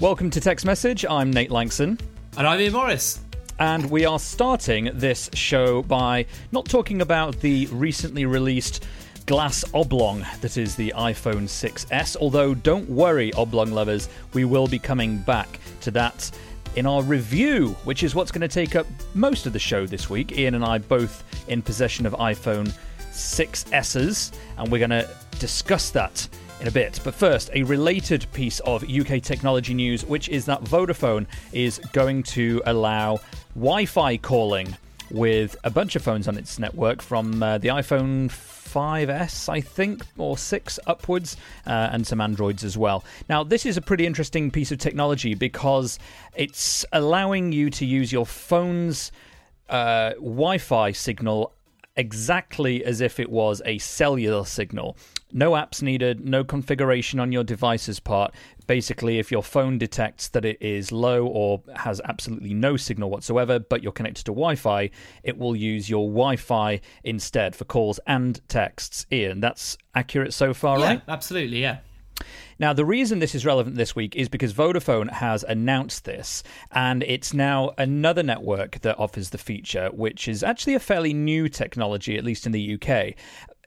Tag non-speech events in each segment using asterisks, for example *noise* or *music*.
Welcome to Tech's Message. I'm Nate Langson. And I'm Ian Morris. And we are starting this show by not talking about the recently released glass oblong that is the iPhone 6s. Although, don't worry, oblong lovers, we will be coming back to that in our review, which is what's going to take up most of the show this week. Ian and I both in possession of iPhone 6s's, and we're going to discuss that in a bit. But first, a related piece of UK technology news, which is that Vodafone is going to allow Wi Fi calling with a bunch of phones on its network from uh, the iPhone 5S, I think, or 6 upwards, uh, and some Androids as well. Now, this is a pretty interesting piece of technology because it's allowing you to use your phone's uh, Wi Fi signal exactly as if it was a cellular signal. No apps needed, no configuration on your device's part. Basically, if your phone detects that it is low or has absolutely no signal whatsoever, but you're connected to Wi Fi, it will use your Wi Fi instead for calls and texts. Ian, that's accurate so far, yeah, right? Absolutely, yeah. Now, the reason this is relevant this week is because Vodafone has announced this, and it's now another network that offers the feature, which is actually a fairly new technology, at least in the UK.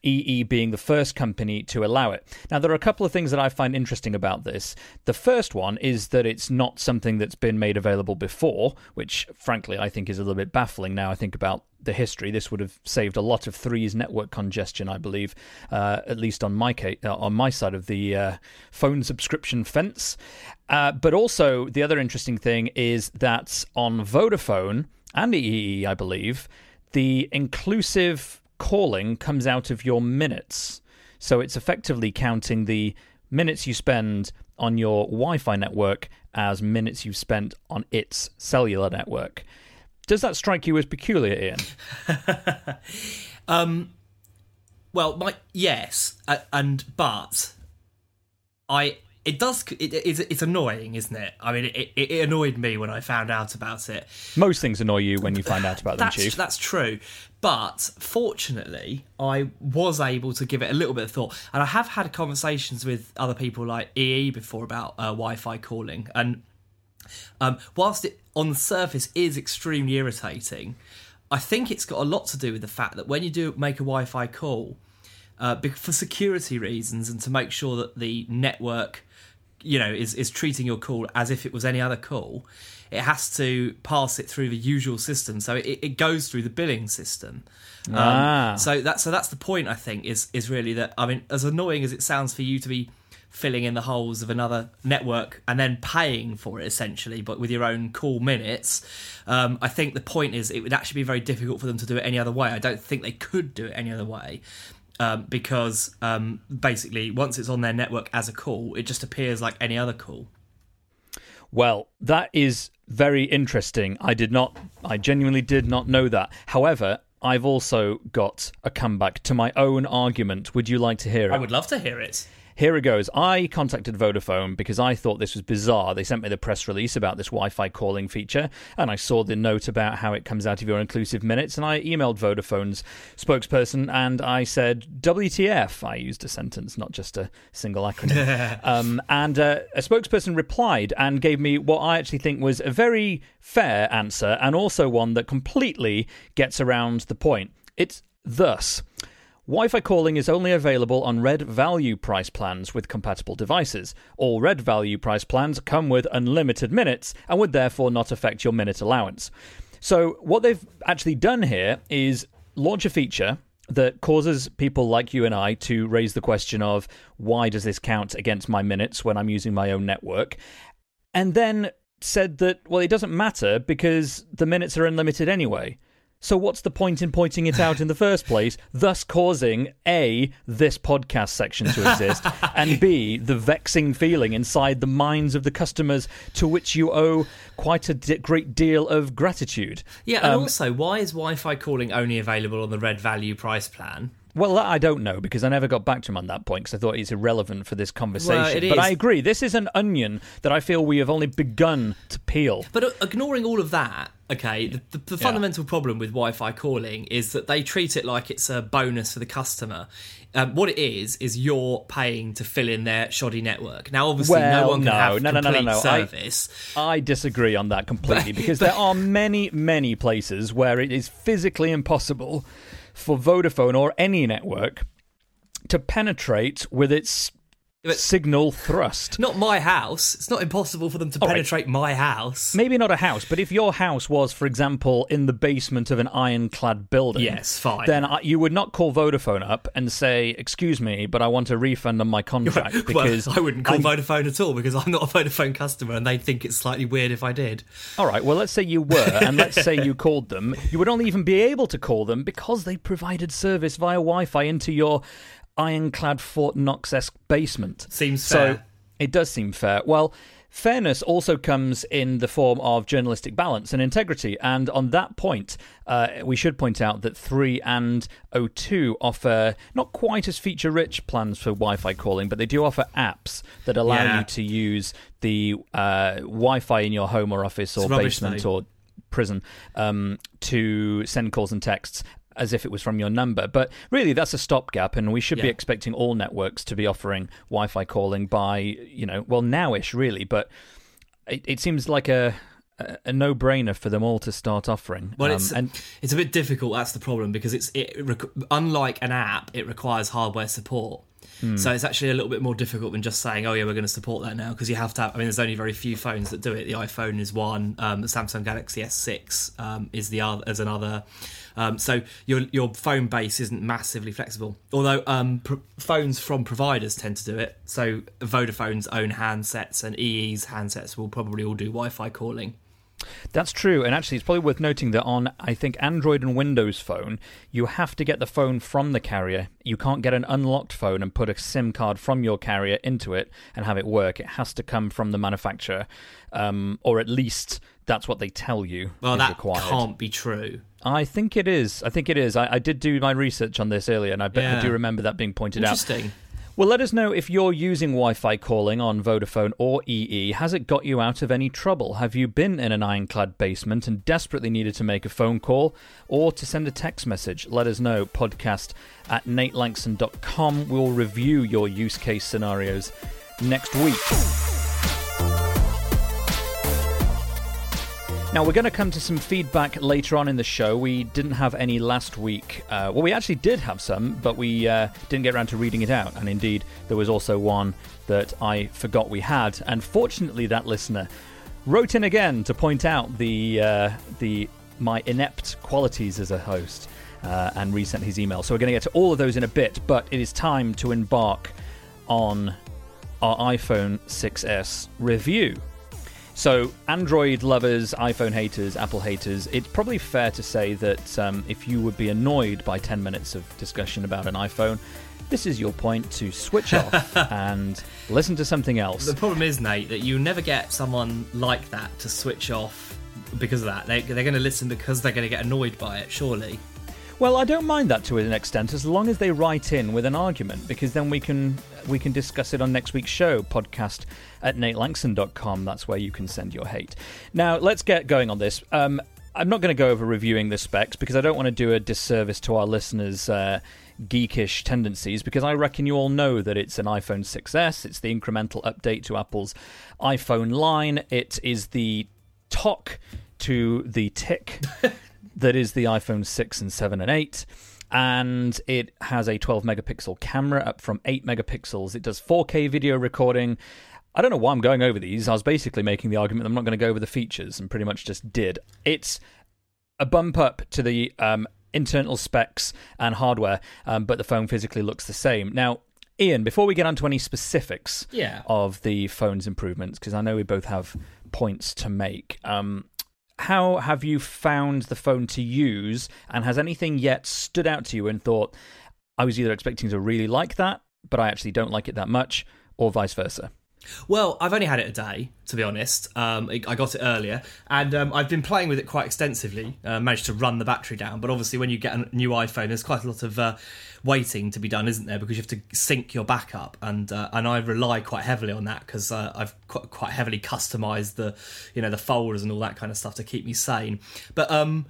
EE being the first company to allow it. Now, there are a couple of things that I find interesting about this. The first one is that it's not something that's been made available before, which, frankly, I think is a little bit baffling now I think about the history. This would have saved a lot of Three's network congestion, I believe, uh, at least on my case, uh, on my side of the uh, phone subscription fence. Uh, but also, the other interesting thing is that on Vodafone and EE, I believe, the inclusive calling comes out of your minutes. So it's effectively counting the minutes you spend on your Wi Fi network as minutes you've spent on its cellular network. Does that strike you as peculiar, Ian? *laughs* um, well, my yes, uh, and but I it does it, it's, it's annoying isn't it? I mean it, it, it, annoyed me when i found out about it. Most things annoy you when you find out about them that's, chief. that's true. But fortunately i was able to give it a little bit of thought. And i have had conversations with other people like ee before about uh, wi-fi calling. And um, whilst it on the surface is extremely irritating i think it's got a lot to do with the fact that when you do make a wi-fi call uh, for security reasons and to make sure that the network you know is is treating your call as if it was any other call. It has to pass it through the usual system. So it, it goes through the billing system. Um, ah. so that so that's the point i think is is really that i mean as annoying as it sounds for you to be filling in the holes of another network and then paying for it essentially but with your own call minutes um, i think the point is it would actually be very difficult for them to do it any other way. I don't think they could do it any other way um, because um, basically once it's on their network as a call, it just appears like any other call. Well, that is very interesting. I did not, I genuinely did not know that. However, I've also got a comeback to my own argument. Would you like to hear it? I would love to hear it. Here it goes. I contacted Vodafone because I thought this was bizarre. They sent me the press release about this Wi Fi calling feature, and I saw the note about how it comes out of your inclusive minutes. And I emailed Vodafone's spokesperson and I said, WTF. I used a sentence, not just a single acronym. *laughs* um, and uh, a spokesperson replied and gave me what I actually think was a very fair answer and also one that completely gets around the point. It's thus. Wi Fi calling is only available on red value price plans with compatible devices. All red value price plans come with unlimited minutes and would therefore not affect your minute allowance. So, what they've actually done here is launch a feature that causes people like you and I to raise the question of why does this count against my minutes when I'm using my own network? And then said that, well, it doesn't matter because the minutes are unlimited anyway. So what's the point in pointing it out in the first place, thus causing A, this podcast section to exist, *laughs* and B, the vexing feeling inside the minds of the customers to which you owe quite a d- great deal of gratitude? Yeah, and Um, also, why is Wi-Fi calling only available on the Red Value price plan? Well, that I don't know because I never got back to him on that point because I thought it's irrelevant for this conversation. it but is. I agree, this is an onion that I feel we have only begun to peel. But uh, ignoring all of that, okay, the, the, the fundamental problem with Wi-Fi calling is that they treat it like it's a bonus for the customer. Um, what it is is you're paying to fill in their shoddy network. Now, obviously, Well, no one can no, have no, no, no, complete no, no. I- service. I disagree on that completely because there are many, many places where it is physically impossible for Vodafone or any network to penetrate with its But- signal thrust. Not my house. It's not impossible for them to right. penetrate my house. Maybe not a house, but if your house was, for example, in the basement of an ironclad building, Yes, fine. then I, you would not call Vodafone up and say, "Excuse me, but I want a refund on my *laughs* contract because well, I wouldn't call I'm- Vodafone at all because I'm not a Vodafone customer, and they'd think it's slightly weird if I did. All right, well, let's say you were, *laughs* and let's say you called them. You would only even be able to call them because they provided service via Wi Fi into your ironclad Fort Knox esque basement. Seems So fair. it does seem fair. Well, fairness also comes in the form of journalistic balance and integrity. And on that point, uh, we should point out that 3 and O2 offer not quite as feature rich plans for Wi Fi calling, but they do offer apps that allow Yeah. you to use the uh, Wi Fi in your home or office or basement or prison um, to send calls and texts as if it was from your number. But really, that's a stopgap, and we should be expecting all networks to be offering Wi-Fi calling by, you know, well nowish really. But it, it seems like a a no-brainer for them all to start offering. Well, Um, it's and it's a bit difficult. That's the problem because it's it unlike an app, it requires hardware support. Hmm. So it's actually a little bit more difficult than just saying, "Oh yeah, we're going to support that now," because you have to. Have, I mean, there's only very few phones that do it. The iPhone is one. Um, the Samsung Galaxy S6 um, is the other another. Um, so your your phone base isn't massively flexible. Although um, pr- phones from providers tend to do it. So Vodafone's own handsets and EE's handsets will probably all do Wi-Fi calling. That's true, and actually, it's probably worth noting that on I think Android and Windows Phone, you have to get the phone from the carrier. You can't get an unlocked phone and put a SIM card from your carrier into it and have it work. It has to come from the manufacturer, um, or at least that's what they tell you. Well, that required. can't be true. I think it is. I think it is. I, I did do my research on this earlier, and I, bet I do remember that being pointed out. Interesting. Well, let us know if you're using Wi Fi calling on Vodafone or EE. Has it got you out of any trouble? Have you been in an ironclad basement and desperately needed to make a phone call or to send a text message? Let us know. Podcast at natelangson.com. We'll review your use case scenarios next week. Now, we're going to come to some feedback later on in the show. We didn't have any last week. Uh, well, we actually did have some, but we uh, didn't get around to reading it out. And indeed, there was also one that I forgot we had. And fortunately, that listener wrote in again to point out the, uh, the my inept qualities as a host uh, and resent his email. So we're going to get to all of those in a bit, but it is time to embark on our iPhone 6S review. So, Android lovers, iPhone haters, Apple haters, it's probably fair to say that um, if you would be annoyed by 10 minutes of discussion about an iPhone, this is your point to switch *laughs* off and listen to something else. The problem is, Nate, that you never get someone like that to switch off because of that. They, they're going to listen because they're going to get annoyed by it, surely. Well, I don't mind that to an extent, as long as they write in with an argument, because then we can we can discuss it on next week's show, podcast at natelangson.com. That's where you can send your hate. Now, let's get going on this. Um, I'm not going to go over reviewing the specs because I don't want to do a disservice to our listeners' uh, geekish tendencies, because I reckon you all know that it's an iPhone 6S. It's the incremental update to Apple's iPhone line. It is the tock to the tick *laughs* that is the iPhone 6 and 7 and 8 and it has a 12 megapixel camera up from 8 megapixels. It does 4K video recording. I don't know why I'm going over these. I was basically making the argument that I'm not going to go over the features and pretty much just did. It's a bump up to the um, internal specs and hardware, um, but the phone physically looks the same. Now, Ian, before we get on to any specifics Yeah. of the phone's improvements, because I know we both have points to make, um, how have you found the phone to use, and has anything yet stood out to you and thought, I was either expecting to really like that, but I actually don't like it that much, or vice versa? Well, I've only had it a day, to be honest. Um, I got it earlier, and um, I've been playing with it quite extensively. Uh, managed to run the battery down, but obviously, when you get a new iPhone, there's quite a lot of uh, waiting to be done, isn't there? Because you have to sync your backup, and uh, and I rely quite heavily on that because uh, I've quite, quite heavily customized the you know the folders and all that kind of stuff to keep me sane. But um,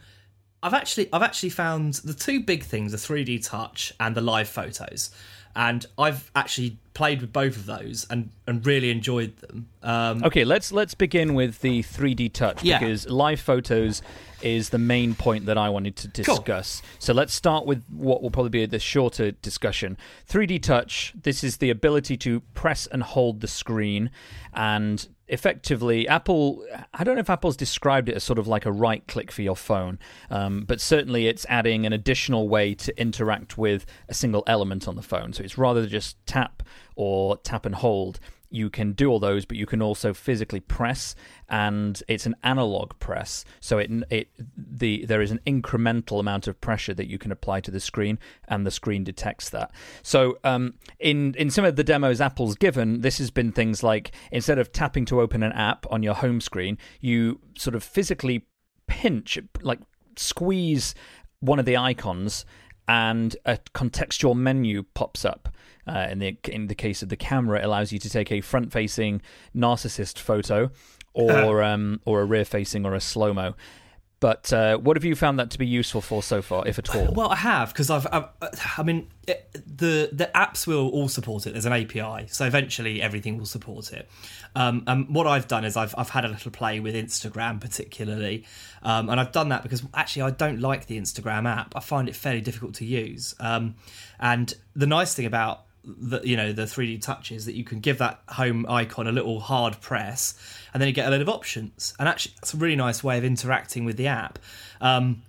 I've actually I've actually found the two big things: the 3D Touch and the live photos and I've actually played with both of those and, and really enjoyed them. Um, okay, let's let's begin with the 3D touch Yeah. because live photos is the main point that I wanted to discuss. So let's start with what will probably be the shorter discussion. 3D touch. This is the ability to press and hold the screen, and effectively, Apple. I don't know if Apple's described it as sort of like a right click for your phone, um, but certainly it's adding an additional way to interact with a single element on the phone. So it's rather just tap or tap and hold you can do all those, but you can also physically press, and it's an analog press. So it it the there is an incremental amount of pressure that you can apply to the screen, and the screen detects that. So um, in in some of the demos Apple's given, this has been things like instead of tapping to open an app on your home screen, you sort of physically pinch, like squeeze one of the icons and a contextual menu pops up. Uh, in the in the case of the camera, it allows you to take a front-facing narcissist photo, *laughs* or um, or a rear-facing or a slow mo. But uh, what have you found that to be useful for so far, if at all? Well, I have because I've, I've, I mean, it, the the apps will all support it. There's an API, so eventually everything will support it. Um, and what I've done is I've I've had a little play with Instagram, particularly, um, and I've done that because actually I don't like the Instagram app. I find it fairly difficult to use. Um, and the nice thing about the you know the 3D touches that you can give that home icon a little hard press, and then you get a load of options. And actually, that's a really nice way of interacting with the app. Um,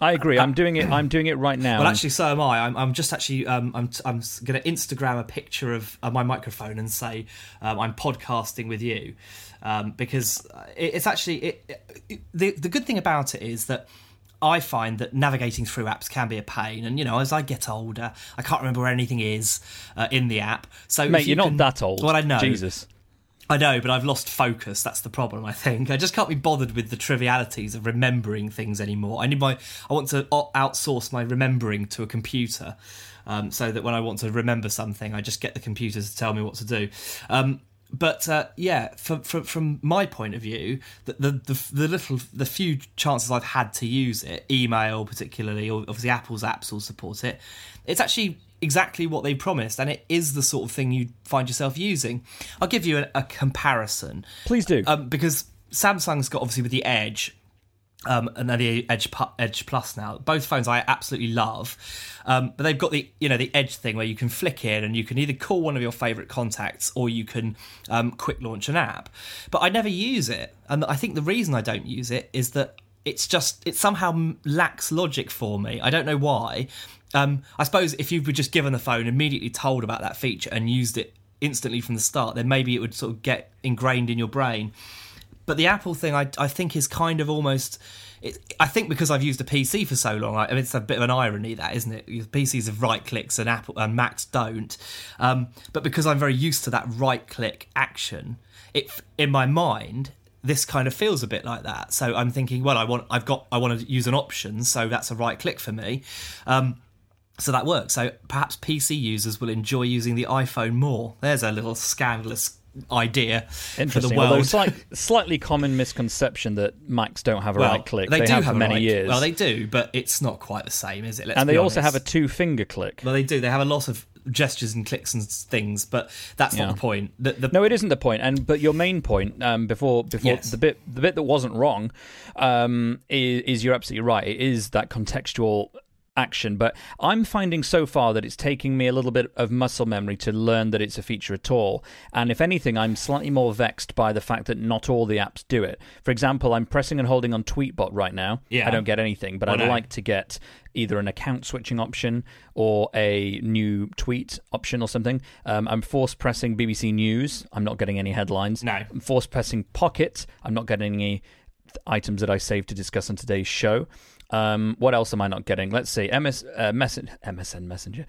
I agree. I'm doing it. I'm doing it right now. well, actually, so am I. I'm, I'm just actually um, I'm I'm going to Instagram a picture of uh, my microphone and say um, I'm podcasting with you um, because it, it's actually it, it, the the good thing about it is that. I find that navigating through apps can be a pain, and you know, as I get older, I can't remember where anything is uh, in the app. So, Mate, you you're not that old. Well, I know. Jesus. I know, but I've lost focus. That's the problem. I think I just can't be bothered with the trivialities of remembering things anymore. I need my. I want to outsource my remembering to a computer, um, so that when I want to remember something, I just get the computer to tell me what to do. Um, but uh, yeah, from, from from my point of view, the, the the the little the few chances I've had to use it, email particularly, or obviously Apple's apps will support it. It's actually exactly what they promised, and it is the sort of thing you find yourself using. I'll give you a, a comparison, Please do. um, because Samsung's got obviously with the Edge. Um, and the Edge Edge Plus now. Both phones I absolutely love, um, but they've got the you know the Edge thing where you can flick in and you can either call one of your favorite contacts or you can um, quick launch an app. But I never use it, and I think the reason I don't use it is that it's just it somehow lacks logic for me. I don't know why. Um, I suppose if you were just given the phone, immediately told about that feature and used it instantly from the start, then maybe it would sort of get ingrained in your brain. But the Apple thing, I, I think, is kind of almost. It, I think because I've used a PC for so long, I, I mean, it's a bit of an irony, that isn't it? PCs have right clicks and Apple and Macs don't. Um, but because I'm very used to that right click action, it in my mind this kind of feels a bit like that. So I'm thinking, well, I want, I've got, I want to use an option, so that's a right click for me. Um, so that works. So perhaps PC users will enjoy using the iPhone more. There's a little scandalous idea for the Interesting. Although world. slight, slightly common misconception that Macs don't have a right click. They, do have, have many right- years. Well, they do, but it's not quite the same, is it? Let's and they also have a two finger click. Well, they do. They have a lot of gestures and clicks and things, but that's Yeah. not the point. The, the, No, it isn't the point. And but your main point um, before before Yes. the bit the bit that wasn't wrong um, is, is you're absolutely right. It is that contextual action. But I'm finding so far that it's taking me a little bit of muscle memory to learn that it's a feature at all. And if anything, I'm slightly more vexed by the fact that not all the apps do it. For example, I'm pressing and holding on Tweetbot right now. Yeah. I don't get anything, but Well, I'd no. like to get either an account switching option or a new tweet option or something. Um, I'm force pressing BBC News. I'm not getting any headlines. No. I'm force pressing Pocket. I'm not getting any items that I saved to discuss on today's show. Um, what else am I not getting? Let's see. MS, uh, Messen- MSN Messenger.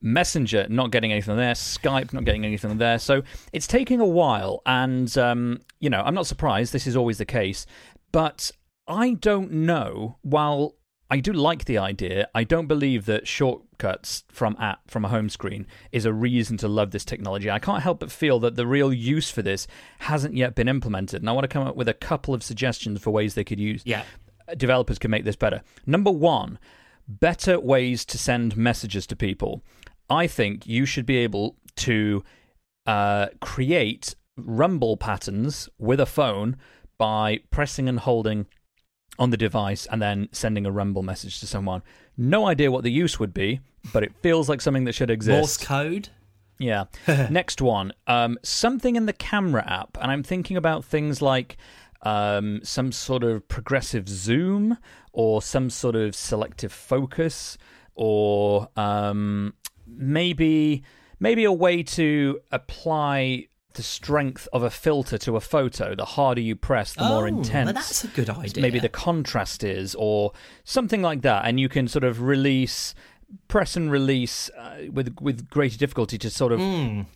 Messenger not getting anything there, Skype not getting anything there. So it's taking a while, and um, you know I'm not surprised. This is always the case, but I don't know. While I do like the idea, I don't believe that shortcuts from app from a home screen is a reason to love this technology. I can't help but feel that the real use for this hasn't yet been implemented, and I want to come up with a couple of suggestions for ways they could use. Yeah. Developers can make this better. Number one, better ways to send messages to people. I think you should be able to uh, create rumble patterns with a phone by pressing and holding on the device and then sending a rumble message to someone. No idea what the use would be, but it feels like something that should exist. Morse code. Yeah. *laughs* Next one, um, something in the camera app, and I'm thinking about things like um, some sort of progressive zoom or some sort of selective focus or um, maybe maybe a way to apply the strength of a filter to a photo. The harder you press, the more Oh, intense. well, that's a good idea. Maybe the contrast is, or something like that, and you can sort of release, press and release uh, with with greater difficulty to sort of. f-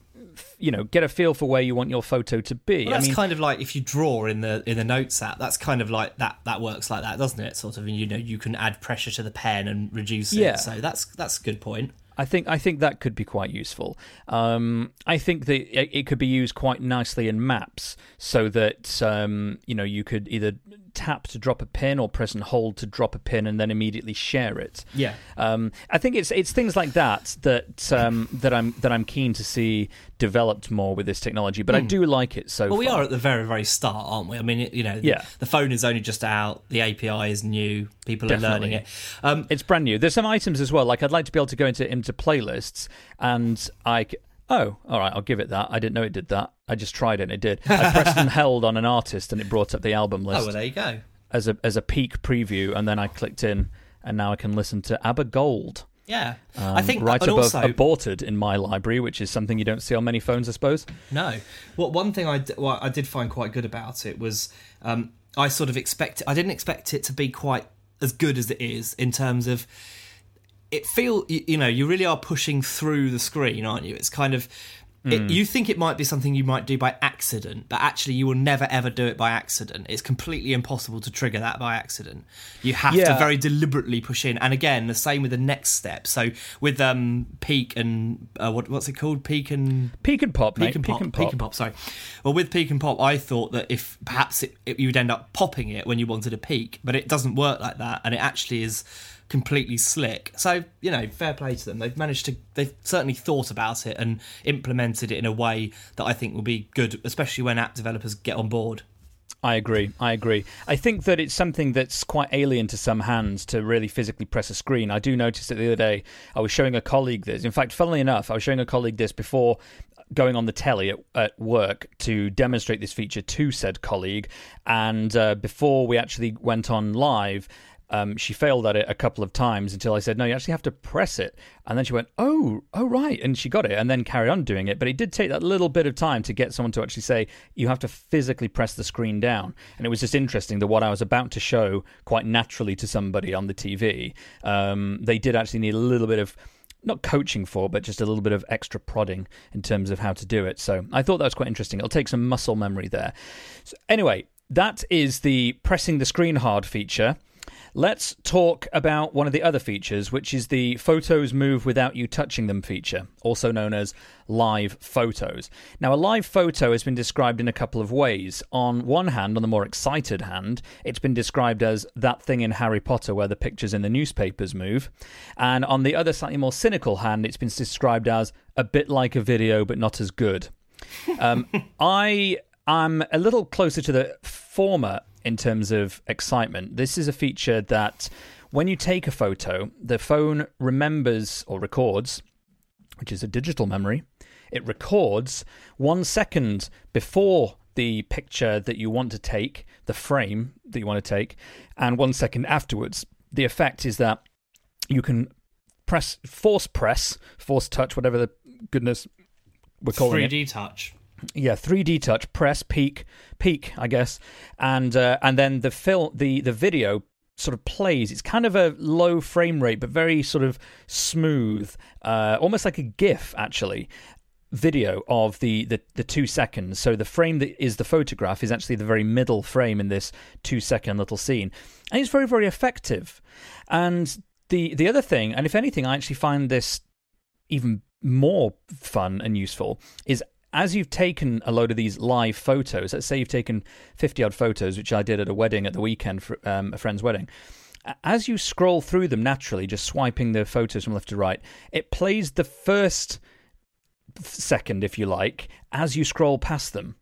You know, get a feel for where you want your photo to be. Well, that's I mean, kind of like if you draw in the in the notes app. That's kind of like that. That works like that, doesn't it? Sort of, and you know, you can add pressure to the pen and reduce Yeah. it. So that's that's a good point. I think I think that could be quite useful. Um, I think that it, it could be used quite nicely in maps, so that um, you know you could either tap to drop a pin or press and hold to drop a pin, and then immediately share it. Yeah. Um, I think it's it's things like that that um, that I'm that I'm keen to see developed more with this technology. But I do like it so. Hmm. Well, we far. are at the very, very start, aren't we? I mean, you know, Yeah. the phone is only just out. The API is new. People are learning it. Um, It's brand new. There's some items as well. Like I'd like to be able to go into into playlists and I. Oh, all right. I'll give it that. I didn't know it did that. I just tried it and it did. I *laughs* pressed and held on an artist and it brought up the album list. oh, well, there you go. as a as a peek preview, and then I clicked in, and now I can listen to ABBA Gold. Yeah, um, I think right above also, aborted in my library, which is something you don't see on many phones, I suppose. No. Well, one thing I, d- what I did find quite good about it was um, I sort of expect I didn't expect it to be quite as good as it is in terms of it feel you, you know you really are pushing through the screen, aren't you? It's kind of it, you think it might be something you might do by accident, but actually you will never ever do it by accident. It's completely impossible to trigger that by accident. You have to very deliberately push in. And again, the same with the next step. So with um peek and uh, what what's it called? Peek and Peek and pop, mate. Peek and pop. Peek and pop. Sorry. Well, with peek and pop, I thought that if perhaps it, it, you would end up popping it when you wanted a peek, but it doesn't work like that, and it actually is completely slick. So you know, fair play to them. They've managed to. They've certainly thought about it and implemented it in a way that I think will be good, especially when app developers get on board. I agree. I agree. I think that it's something that's quite alien to some hands to really physically press a screen. I do notice that the other day I was showing a colleague this. In fact, funnily enough, I was showing a colleague this before going on the telly at, at work to demonstrate this feature to said colleague. And uh, before we actually went on live, um, she failed at it a couple of times until I said, "No, you actually have to press it." And then she went, "Oh, oh, right," and she got it, and then carried on doing it. But it did take that little bit of time to get someone to actually say, "You have to physically press the screen down." And it was just interesting that what I was about to show quite naturally to somebody on the TV, um, they did actually need a little bit of not coaching for, but just a little bit of extra prodding in terms of how to do it. So I thought that was quite interesting. It'll take some muscle memory there. So anyway, that is the pressing the screen hard feature. Let's talk about one of the other features, which is the photos move without you touching them feature, also known as live photos. Now, a live photo has been described in a couple of ways. On one hand, on the more excited hand, it's been described as that thing in Harry Potter where the pictures in the newspapers move. And on the other slightly more cynical hand, it's been described as a bit like a video, but not as good. Um, *laughs* I am a little closer to the former in terms of excitement. This is a feature that when you take a photo, the phone remembers or records, which is a digital memory, it records one second before the picture that you want to take, the frame that you want to take, and one second afterwards. The effect is that you can press, force press, force touch, whatever the goodness we're calling it. 3D touch. Yeah 3d touch press peek peek i guess. And uh, and then the film the the video sort of plays. It's kind of a low frame rate but very sort of smooth uh, almost like a gif actually video of the, the the two seconds. So the frame that is the photograph is actually the very middle frame in this two second little scene. And it's very very effective. And the the other thing and if anything i actually find this even more fun and useful is as you've taken a load of these live photos, let's say you've taken 50 odd photos, which I did at a wedding at the weekend for um, a friend's wedding. As you scroll through them naturally, just swiping the photos from left to right, it plays the first second, if you like, as you scroll past them.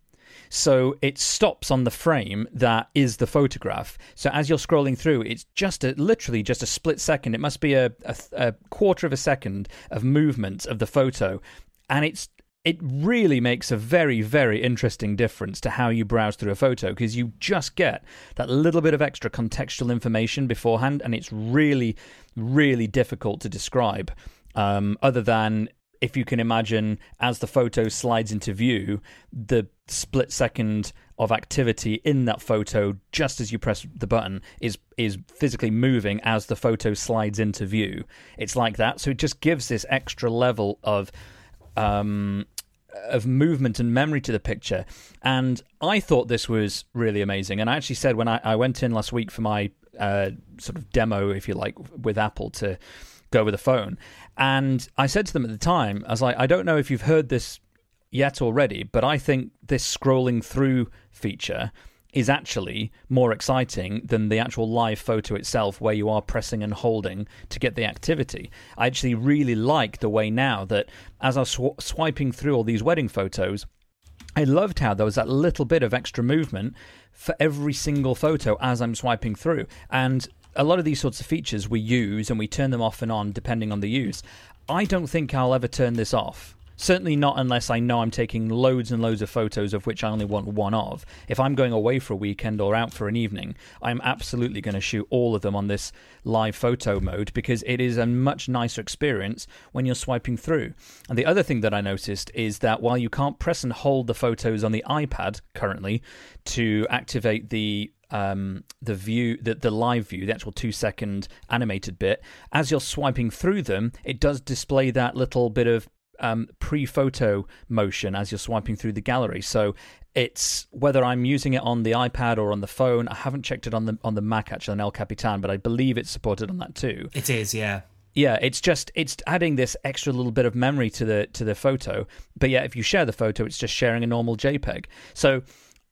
So it stops on the frame that is the photograph. So as you're scrolling through, it's just a, literally just a split second. It must be a, a, a quarter of a second of movement of the photo, and it's it really makes a very, very interesting difference to how you browse through a photo because you just get that little bit of extra contextual information beforehand, and it's really, really difficult to describe. Um, other than if you can imagine, as the photo slides into view, the split second of activity in that photo, just as you press the button, is is physically moving as the photo slides into view. It's like that, so it just gives this extra level of um, of movement and memory to the picture. And I thought this was really amazing. And I actually said when I, I went in last week for my uh, sort of demo, if you like, with Apple to go with a phone. And I said to them at the time, I was like, I don't know if you've heard this yet already, but I think this scrolling through feature is actually more exciting than the actual live photo itself, where you are pressing and holding to get the activity. I actually really like the way now that as I was sw- swiping through all these wedding photos, I loved how there was that little bit of extra movement for every single photo as I'm swiping through. And a lot of these sorts of features we use and we turn them off and on depending on the use. I don't think I'll ever turn this off. Certainly not unless I know I'm taking loads and loads of photos of which I only want one of. If I'm going away for a weekend or out for an evening, I'm absolutely going to shoot all of them on this live photo mode because it is a much nicer experience when you're swiping through. And the other thing that I noticed is that while you can't press and hold the photos on the iPad currently to activate the um, the view, the, the live view, the actual two second animated bit, as you're swiping through them, it does display that little bit of um, pre-photo motion as you're swiping through the gallery. So it's whether I'm using it on the iPad or on the phone. I haven't checked it on the on the Mac actually on El Capitan, but I believe it's supported on that too. It is, yeah. Yeah, it's just it's adding this extra little bit of memory to the to the photo. But yeah, if you share the photo, it's just sharing a normal JPEG. So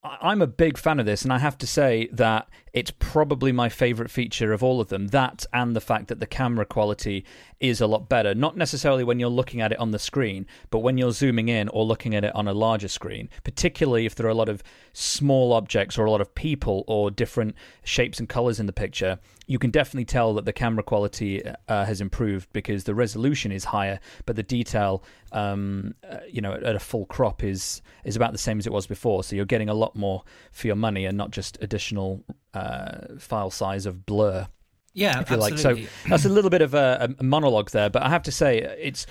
I'm a big fan of this, and I have to say that it's probably my favorite feature of all of them. That and the fact that the camera quality is a lot better. Not necessarily when you're looking at it on the screen, but when you're zooming in or looking at it on a larger screen, particularly if there are a lot of small objects or a lot of people or different shapes and colors in the picture, you can definitely tell that the camera quality uh, has improved because the resolution is higher, but the detail, um, uh, you know, at, a full crop is is about the same as it was before. So you're getting a lot more for your money and not just additional uh, file size of blur. Yeah, if you absolutely. like. So that's a little bit of a, a monologue there, but I have to say, it's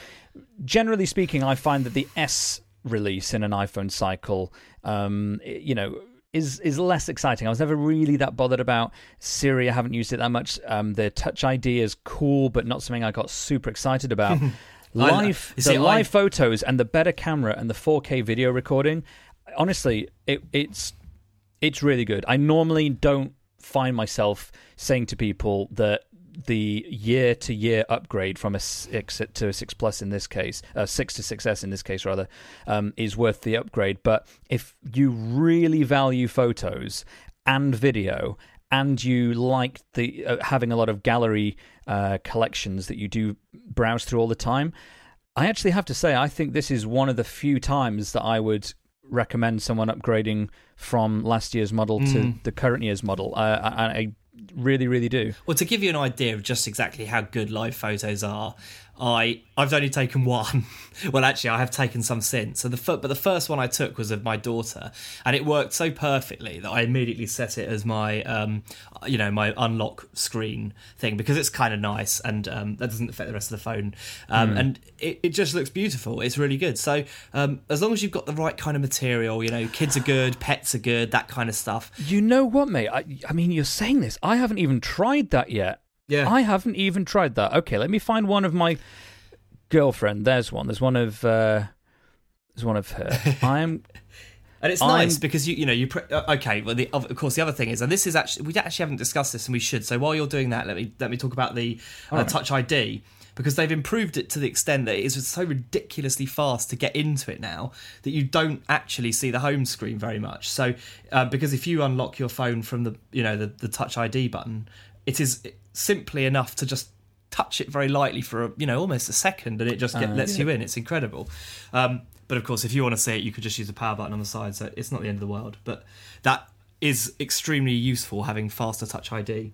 generally speaking, I find that the S release in an iPhone cycle, um, you know is is less exciting. I was never really that bothered about Siri. I haven't used it that much. Um, the Touch ID is cool, but not something I got super excited about. *laughs* live the live I... photos and the better camera and the 4K video recording. Honestly, it, it's it's really good. I normally don't find myself saying to people that the year to year upgrade from a six to a six plus in this case, uh, six to six S in this case rather, um, is worth the upgrade. But if you really value photos and video, and you like the uh, having a lot of gallery uh, collections that you do browse through all the time, I actually have to say I think this is one of the few times that I would recommend someone upgrading from last year's model mm. to the current year's model. Uh, I, I really, really do. Well, to give you an idea of just exactly how good live photos are, I I've only taken *laughs* one. well, actually, I have taken some since. So the but the first one I took was of my daughter, and it worked so perfectly that I immediately set it as my um, you know my unlock screen thing because it's kind of nice and um, that doesn't affect the rest of the phone, um, mm. and it, it just looks beautiful. It's really good. So um, as long as you've got the right kind of material, you know, kids are good, pets are good, that kind of stuff. You know what, mate? I, I mean, you're saying this. I haven't even tried that yet. Yeah. I haven't even tried that. Okay, let me find one of my girlfriend. There's one. There's one of uh there's one of her. *laughs* I'm And it's nice I'm, because you you know you pre- uh, okay. Well, the, of course the other thing is, and this is actually we actually haven't discussed this, and we should. So while you're doing that, let me let me talk about the uh, right. Touch ID because they've improved it to the extent that it is so ridiculously fast to get into it now that you don't actually see the home screen very much. So uh, because if you unlock your phone from the you know the, the Touch ID button, it is simply enough to just touch it very lightly for a, you know almost a second and it just get, uh, lets yeah. you in. It's incredible. Um, but of course if you want to see it you could just use the power button on the side so it's not the end of the world. But that is extremely useful having faster touch id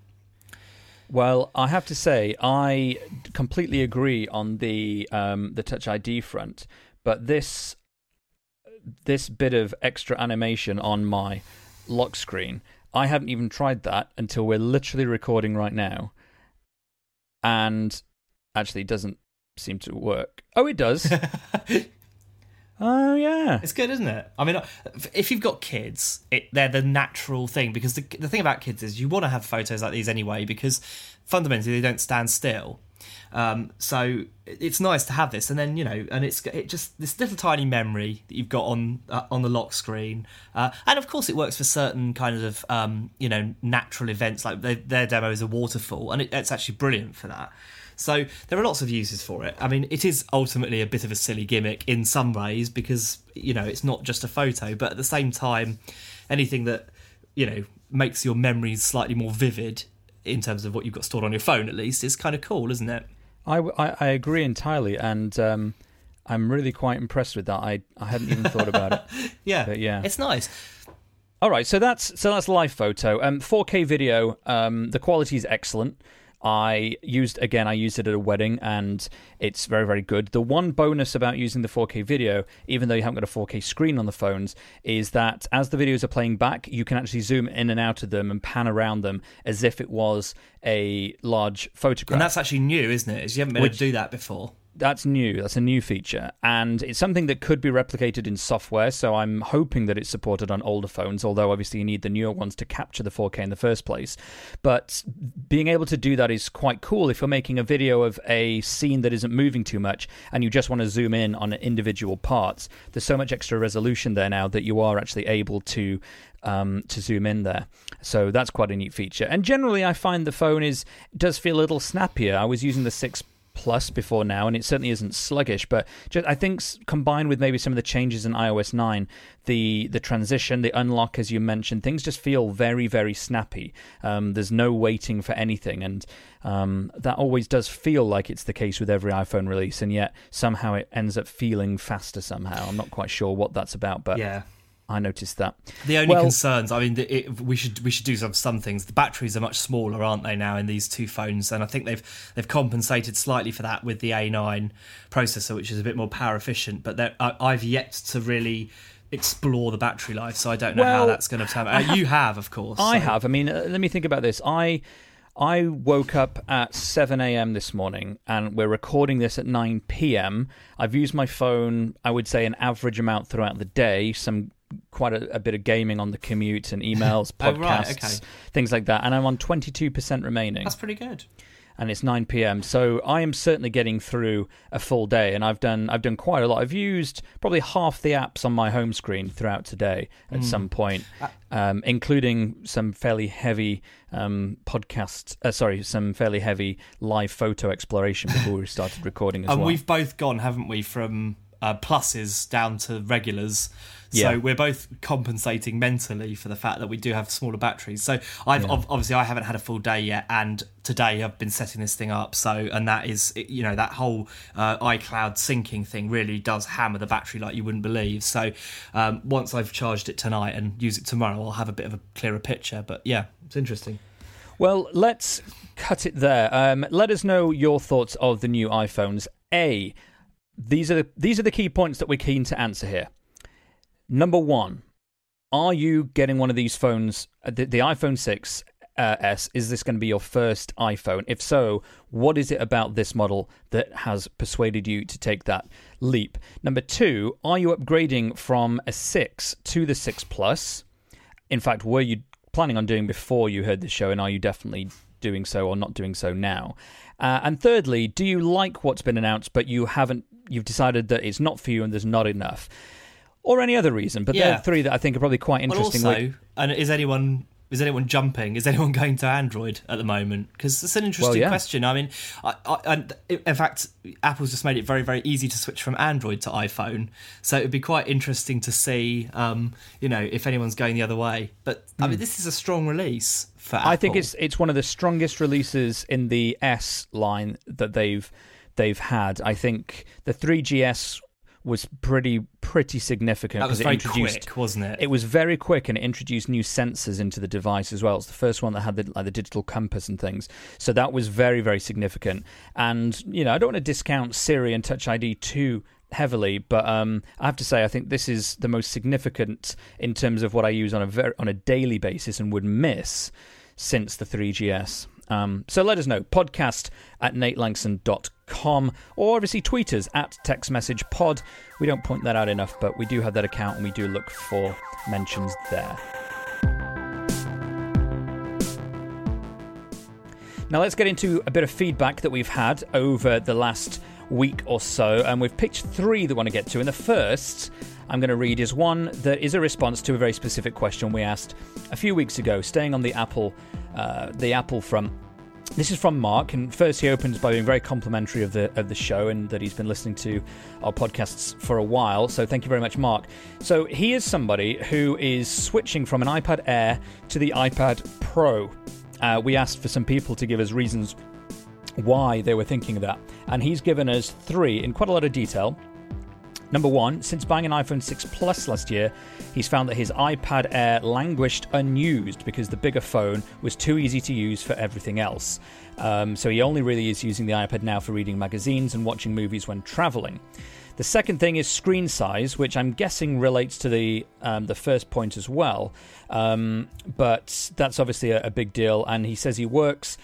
well, I have to say, I completely agree on the um, the Touch ID front, but this this bit of extra animation on my lock screen I haven't even tried that until we're literally recording right now. And actually, it doesn't seem to work. Oh, it does. *laughs* oh, yeah. It's good, isn't it? I mean, uh, if you've got kids, it, they're the natural thing because the, the thing about kids is you want to have photos like these anyway because fundamentally they don't stand still. Um, so it's nice to have this, and then you know, and it's it just this little tiny memory that you've got on uh, on the lock screen, uh, and of course it works for certain kind of um, you know natural events like they, their demo is a waterfall, and it, it's actually brilliant for that. So there are lots of uses for it. I mean, it is ultimately a bit of a silly gimmick in some ways because you know it's not just a photo, but at the same time, anything that you know makes your memories slightly more vivid in terms of what you've got stored on your phone, at least, is kind of cool, isn't it? I, I, I agree entirely, and um, I'm really quite impressed with that. I I hadn't even thought about it. *laughs* yeah, but yeah, it's nice. All right, so that's so that's live photo. Um, 4K video. Um, the quality is excellent. I used again. I used it at a wedding, and it's very, very good. The one bonus about using the 4K video, even though you haven't got a 4K screen on the phones, is that as the videos are playing back, you can actually zoom in and out of them and pan around them as if it was a large photograph. And that's actually new, isn't it? You haven't been Which, able to do that before that's new. That's a new feature, and it's something that could be replicated in software. So I'm hoping that it's supported on older phones. Although obviously you need the newer ones to capture the 4K in the first place. But being able to do that is quite cool if you're making a video of a scene that isn't moving too much, and you just want to zoom in on individual parts. There's so much extra resolution there now that you are actually able to um, to zoom in there. So that's quite a neat feature. And generally, I find the phone is does feel a little snappier. I was using the six plus before now, and it certainly isn't sluggish. But just, I think combined with maybe some of the changes in iOS 9, the the transition, the unlock, as you mentioned, things just feel very very snappy. Um, there's no waiting for anything, and um, that always does feel like it's the case with every iPhone release, and yet somehow it ends up feeling faster somehow. I'm not quite sure what that's about, but yeah. I noticed that. The only well, concerns, I mean, it, we should we should do some some things. The batteries are much smaller, aren't they now in these two phones? And I think they've they've compensated slightly for that with the A9 processor, which is a bit more power efficient. But I, I've yet to really explore the battery life, so I don't know well, how that's going to turn out. Uh, you have, of course. I so. have. I mean, uh, let me think about this. I I woke up at 7 a.m. this morning and we're recording this at 9 p.m. I've used my phone, I would say, an average amount throughout the day, some quite a, a, bit of gaming on the commute and emails, podcasts, *laughs* oh, right, okay. things like that. And I'm on 22% remaining. That's pretty good. And it's 9 p.m. So I am certainly getting through a full day, and I've done I've done quite a lot. I've used probably half the apps on my home screen throughout today at mm. some point, uh, um, including some fairly heavy um, podcasts. Uh, sorry, some fairly heavy live photo exploration before we started recording as and well. we've both gone, haven't we, from uh, pluses down to regulars. So yeah. we're both compensating mentally for the fact that we do have smaller batteries. So I've yeah. obviously I haven't had a full day yet, and today I've been setting this thing up. So and that is you know that whole uh, iCloud syncing thing really does hammer the battery like you wouldn't believe. So um, once I've charged it tonight and use it tomorrow, I'll have a bit of a clearer picture. But yeah, it's interesting. Well, let's cut it there. Um, let us know your thoughts of the new iPhones. A, these are the, these are the key points that we're keen to answer here. Number one, are you getting one of these phones, uh, the, the iPhone 6 uh, S? Is this going to be your first iPhone? If so, what is it about this model that has persuaded you to take that leap? Number two, are you upgrading from a 6 to the 6 Plus? In fact, were you planning on doing before you heard the show, and are you definitely doing so or not doing so now? Uh, and thirdly, do you like what's been announced, but you haven't? You've decided that it's not for you and there's not enough, or any other reason. But Yeah. there are three that I think are probably quite Well, interesting. also, and is anyone is anyone jumping? Is anyone *laughs* going to Android at the moment? Because it's an interesting yeah. question. I mean, I, I, and in fact, Apple's just made it very, very easy to switch from Android to iPhone. So it'd be quite interesting to see, um, you know, if anyone's going the other way. But I mean, this is a strong release for Apple. Hmm. I think it's it's one of the strongest releases in the S line that they've they've had. I think the 3GS was pretty pretty significant that was because it very introduced quick, wasn't it? It was very quick and it introduced new sensors into the device as well. It's the first one that had the, like the digital compass and things. So that was very, very significant. And, you know, I don't want to discount Siri and Touch ID too heavily, but um, I have to say I think this is the most significant in terms of what I use on a ver- on a daily basis and would miss since the 3GS. Um, so let us know. Podcast at natelangson.com or obviously tweet us at techsmessagepod. We don't point that out enough, but we do have that account and we do look for mentions there. Now let's get into a bit of feedback that we've had over the last week or so, and we've picked three that we want to get to. And the first I'm going to read is one that is a response to a very specific question we asked a few weeks ago, staying on the Apple, uh, the Apple front. This is from Mark, and first he opens by being very complimentary of the of the show and that he's been listening to our podcasts for a while. So thank you very much, Mark. So he is somebody who is switching from an iPad Air to the iPad Pro. Uh, we asked for some people to give us reasons why they were thinking of that, and he's given us three in quite a lot of detail. Number one, since buying an iPhone 6 Plus last year, he's found that his iPad Air languished unused because the bigger phone was too easy to use for everything else. Um, so he only really is using the iPad now for reading magazines and watching movies when traveling. The second thing is screen size, which I'm guessing relates to the um, the first point as well. Um, but that's obviously a, a big deal. And he says he works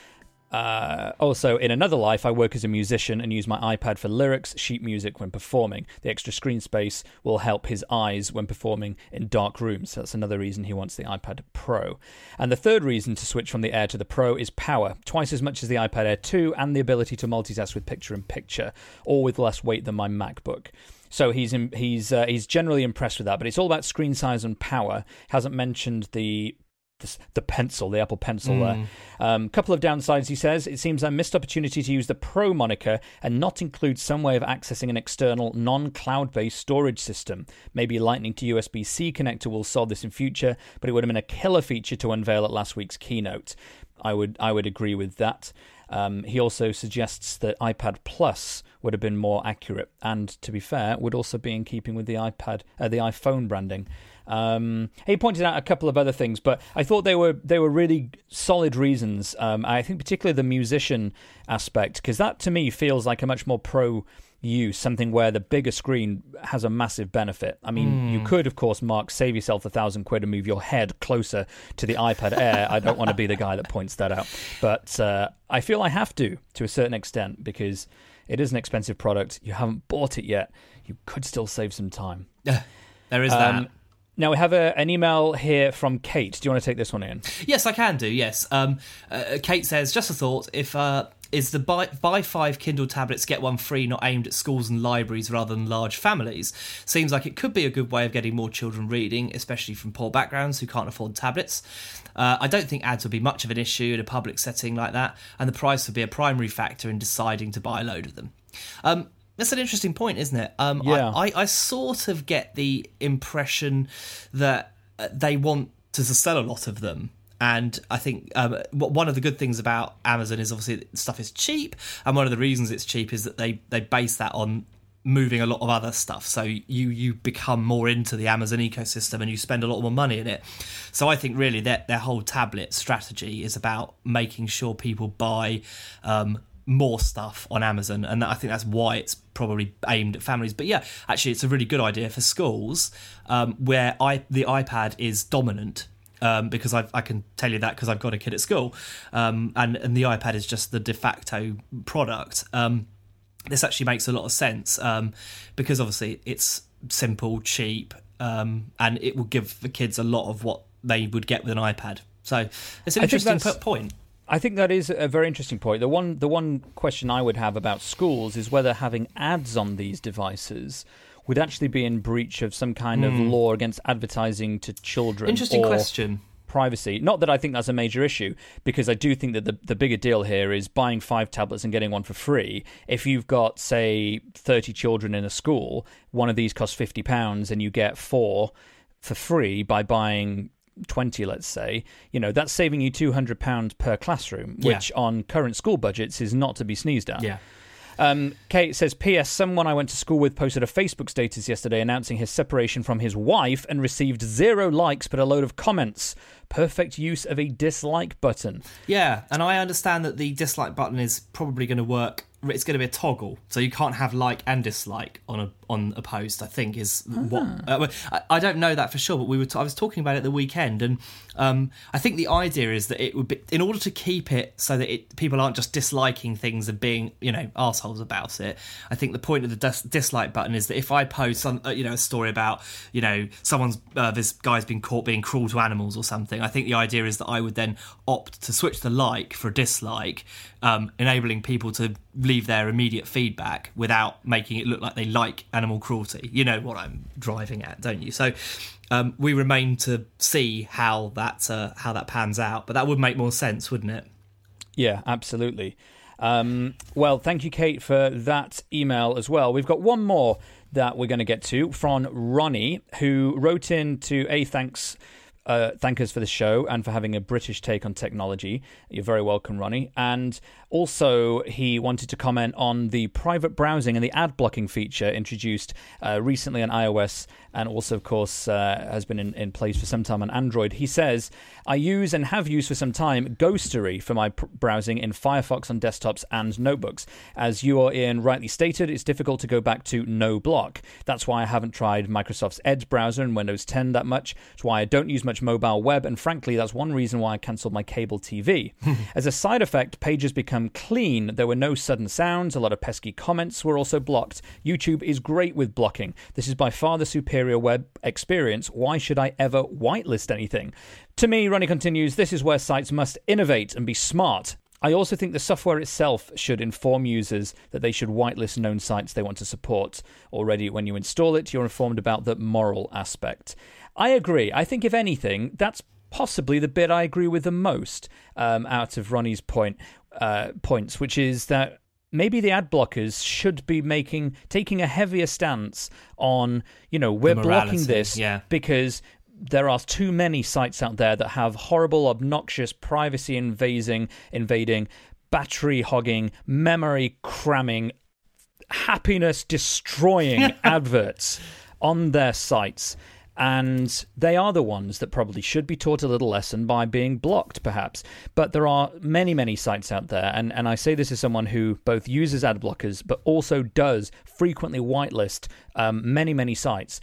uh, also, in another life, I work as a musician and use my iPad for lyrics, sheet music when performing. The extra screen space will help his eyes when performing in dark rooms. That's another reason he wants the iPad Pro. And the third reason to switch from the Air to the Pro is power, twice as much as the iPad Air 2, and the ability to multitask with picture in picture, all with less weight than my MacBook. So he's in, he's uh, he's generally impressed with that, but it's all about screen size and power. Hasn't mentioned the the, the pencil, the Apple Pencil. There, um, couple of downsides. He says it seems a missed opportunity to use the Pro moniker and not include some way of accessing an external non-cloud-based storage system. Maybe Lightning to USB-C connector will solve this in future, but it would have been a killer feature to unveil at last week's keynote. I would I would agree with that. Um, he also suggests that iPad Plus would have been more accurate, and to be fair, would also be in keeping with the iPad, uh, the iPhone branding. Um, he pointed out a couple of other things, but I thought they were they were really solid reasons. Um, I think particularly the musician aspect, because that to me feels like a much more pro use, something where the bigger screen has a massive benefit. I mean, you could, of course, Mark, save yourself a thousand quid and move your head closer to the iPad Air. I don't want to be the guy that points that out, but uh, I feel I have to to a certain extent because it is an expensive product. You haven't bought it yet. You could still save some time. *laughs* there is that. Now we have a, an email here from Kate. Do you want to take this one in? Yes, I can do. Yes. Um, uh, Kate says, just a thought. If uh, is the buy, buy five Kindle tablets, get one free, not aimed at schools and libraries rather than large families, seems like it could be a good way of getting more children reading, especially from poor backgrounds who can't afford tablets. Uh, I don't think ads would be much of an issue in a public setting like that, and the price would be a primary factor in deciding to buy a load of them. Um, that's an interesting point, isn't it? Um, Yeah. I, I, I sort of get the impression that uh, they want to sell a lot of them. And I think um, one of the good things about Amazon is obviously that stuff is cheap, and one of the reasons it's cheap is that they they base that on moving a lot of other stuff. So you you become more into the Amazon ecosystem and you spend a lot more money in it. So I think really their their whole tablet strategy is about making sure people buy um, more stuff on Amazon, and I think that's why it's probably aimed at families. But yeah, actually, it's a really good idea for schools um, where I the iPad is dominant. Um, because I've, i can tell you that because I've got a kid at school, um, and and the iPad is just the de facto product. Um, this actually makes a lot of sense um, because obviously it's simple, cheap, um, and it will give the kids a lot of what they would get with an iPad. So it's an interesting point. I think that is a very interesting point. The one, the one question I would have about schools is whether having ads on these devices would actually be in breach of some kind mm. of hmm. law against advertising to children. Interesting question privacy. Not that I think that's a major issue, because I do think that the, the bigger deal here is buying five tablets and getting one for free. If you've got, say, 30 children in a school, one of these costs £50 and you get four for free by buying 20 let's say you know that's saving you 200 pounds per classroom which yeah. on current school budgets is not to be sneezed at yeah um, Kate says, P.S. Someone I went to school with posted a Facebook status yesterday announcing his separation from his wife and received zero likes but a load of comments. Perfect use of a dislike button. Yeah, and I understand that the dislike button is probably going to work it's going to be a toggle, so you can't have like and dislike on a on a post. I think is what ah. uh, I, I, don't know that for sure, but we were t- I was talking about it the weekend, and um, I think the idea is that it would be in order to keep it so that it, people aren't just disliking things and being you know assholes about it. I think the point of the dis- dislike button is that if I post some uh, you know a story about you know someone's uh, this guy's been caught being cruel to animals or something, I think the idea is that I would then opt to switch the like for a dislike, um, enabling people to leave their immediate feedback without making it look like they like animal cruelty. You know what I'm driving at, don't you? So um, we remain to see how that uh, how that pans out, but that would make more sense, wouldn't it? Yeah, absolutely. Um, well, thank you, Kate, for that email as well. We've got one more that we're going to get to from Ronnie, who wrote in to a thanks uh, thank us for the show and for having a British take on technology. You're very welcome, Ronnie. And also, he wanted to comment on the private browsing and the ad blocking feature introduced uh, recently on iOS and also, of course, uh, has been in, in, place for some time on Android. He says, I use and have used for some time Ghostery for my pr- browsing in Firefox on desktops and notebooks. As you or Ian rightly stated, it's difficult to go back to no block. That's why I haven't tried Microsoft's Edge browser in Windows 10 that much. It's why I don't use much mobile web, and frankly, that's one reason why I cancelled my cable TV. *laughs* As a side effect, pages become clean. There were no sudden sounds, a lot of pesky comments were also blocked. YouTube is great with blocking. This is by far the superior superior web experience, why should I ever whitelist anything? To me, Ronnie continues, this is where sites must innovate and be smart. I also think the software itself should inform users that they should whitelist known sites they want to support. Already, when you install it, you're informed about the moral aspect. I agree. I think, if anything, that's possibly the bit I agree with the most um, out of Ronnie's point uh, points, which is that maybe the ad blockers should be making taking a heavier stance on you know we're blocking this yeah. because there are too many sites out there that have horrible obnoxious privacy invading invading battery hogging memory cramming happiness destroying *laughs* adverts on their sites and they are the ones that probably should be taught a little lesson by being blocked, perhaps. But there are many, many sites out there, and, and I say this as someone who both uses ad blockers but also does frequently whitelist um, many, many sites.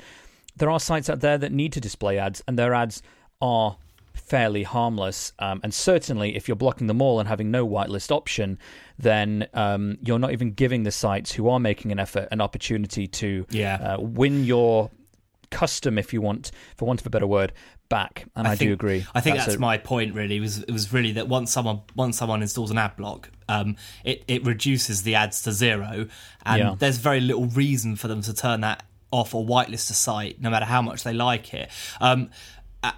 There are sites out there that need to display ads, and their ads are fairly harmless. Um, and certainly, if you're blocking them all and having no whitelist option, then um, you're not even giving the sites who are making an effort an opportunity to yeah. uh, win your custom, if you want, for want of a better word, back. And I, I think, do agree. I think that's, that's a, my point. Really, was it was really that once someone once someone installs an ad block, um, it it reduces the ads to zero, and yeah. there's very little reason for them to turn that off or whitelist a site, no matter how much they like it. Um,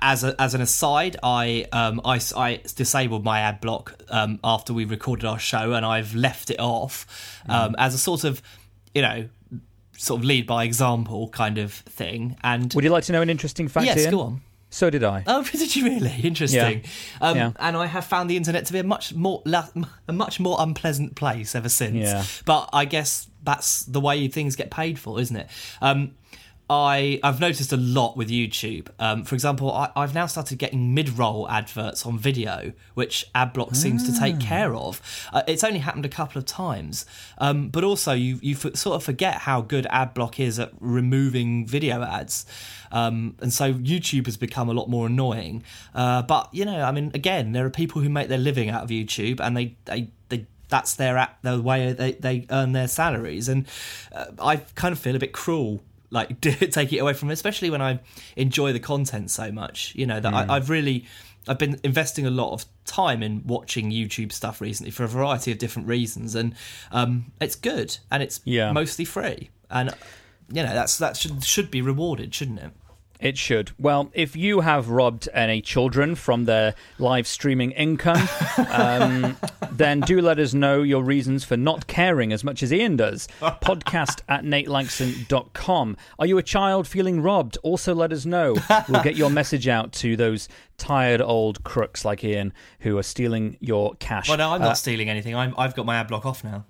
as a, as an aside, I um I, I disabled my ad block um after we recorded our show, and I've left it off um mm. as a sort of you know sort of lead by example kind of thing. And would you like to know an interesting fact? Yes, Ian? go on. So did I. Oh, *laughs* did you really? Interesting. Yeah. Um, Yeah. And I have found the internet to be a much more la- a much more unpleasant place ever since. Yeah. But I guess that's the way things get paid for, isn't it? Um, I I've noticed a lot with YouTube. Um, for example, I, I've now started getting mid-roll adverts on video, which AdBlock seems to take care of. Uh, it's only happened a couple of times, um, but also you you f- sort of forget how good AdBlock is at removing video ads, um, and so YouTube has become a lot more annoying. Uh, but you know, I mean, again, there are people who make their living out of YouTube, and they they they that's their app, the way they, they earn their salaries. And uh, I kind of feel a bit cruel, like *laughs* take it away from, them, especially when I enjoy the content so much. You know that I, I've really. I've been investing a lot of time in watching YouTube stuff recently for a variety of different reasons, and um, it's good and it's Yeah. mostly free, and you know that's that should should be rewarded, shouldn't it? It should. Well, if you have robbed any children from their live streaming income, *laughs* um, then do let us know your reasons for not caring as much as Ian does. Podcast at natelangson.com. Are you a child feeling robbed? Also let us know. We'll get your message out to those tired old crooks like Ian who are stealing your cash. Well, no, I'm not Uh, stealing anything. I'm, I've got my ad block off now.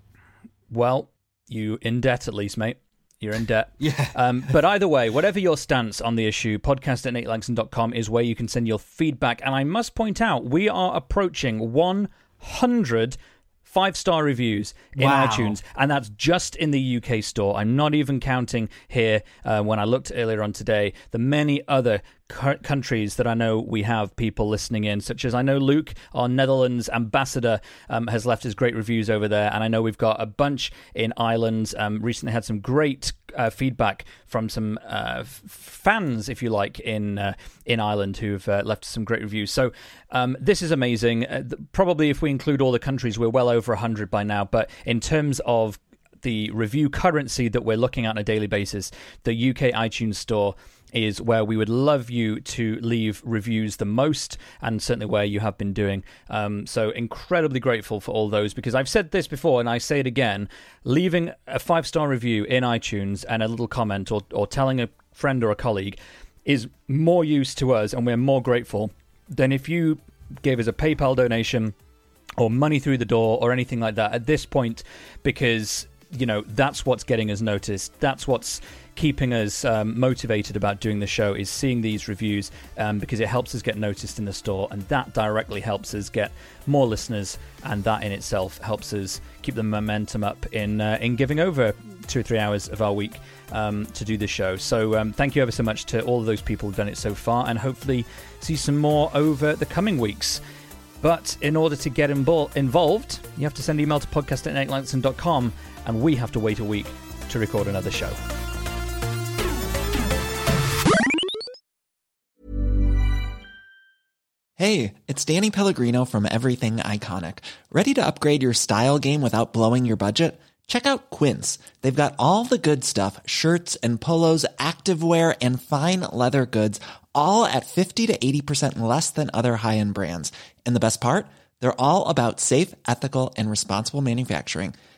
well, you in debt at least, mate. You're in debt. Yeah. *laughs* Um, but either way, whatever your stance on the issue, podcast at natelangson.com is where you can send your feedback. And I must point out, we are approaching 100 five star reviews in Wow. iTunes, and that's just in the UK store. I'm not even counting here uh, when I looked earlier on today the many other countries that I know we have people listening in, such as I know Luke, our Netherlands ambassador, um, has left his great reviews over there, and I know we've got a bunch in Ireland. Um, recently had some great uh, feedback from some uh, fans, if you like, in uh, in Ireland who've uh, left some great reviews. So um, this is amazing. Uh, probably if we include all the countries, we're well over hundred by now. But in terms of the review currency that we're looking at on a daily basis, the UK iTunes store is where we would love you to leave reviews the most, and certainly where you have been doing. Um, so, incredibly grateful for all those because I've said this before and I say it again leaving a five star review in iTunes and a little comment or, or telling a friend or a colleague is more use to us, and we're more grateful than if you gave us a PayPal donation or money through the door or anything like that at this point because you know that's what's getting us noticed. That's what's keeping us um, motivated about doing the show is seeing these reviews um, because it helps us get noticed in the store and that directly helps us get more listeners and that in itself helps us keep the momentum up in uh, in giving over two or three hours of our week um, to do the show. So um, thank you ever so much to all of those people who've done it so far and hopefully see some more over the coming weeks. But in order to get invo- involved, you have to send an email to podcast at and we have to wait a week to record another show. Hey, it's Danny Pellegrino from Everything Iconic. Ready to upgrade your style game without blowing your budget? Check out Quince. They've got all the good stuff shirts and polos, activewear, and fine leather goods, all at 50 to 80% less than other high end brands. And the best part? They're all about safe, ethical, and responsible manufacturing.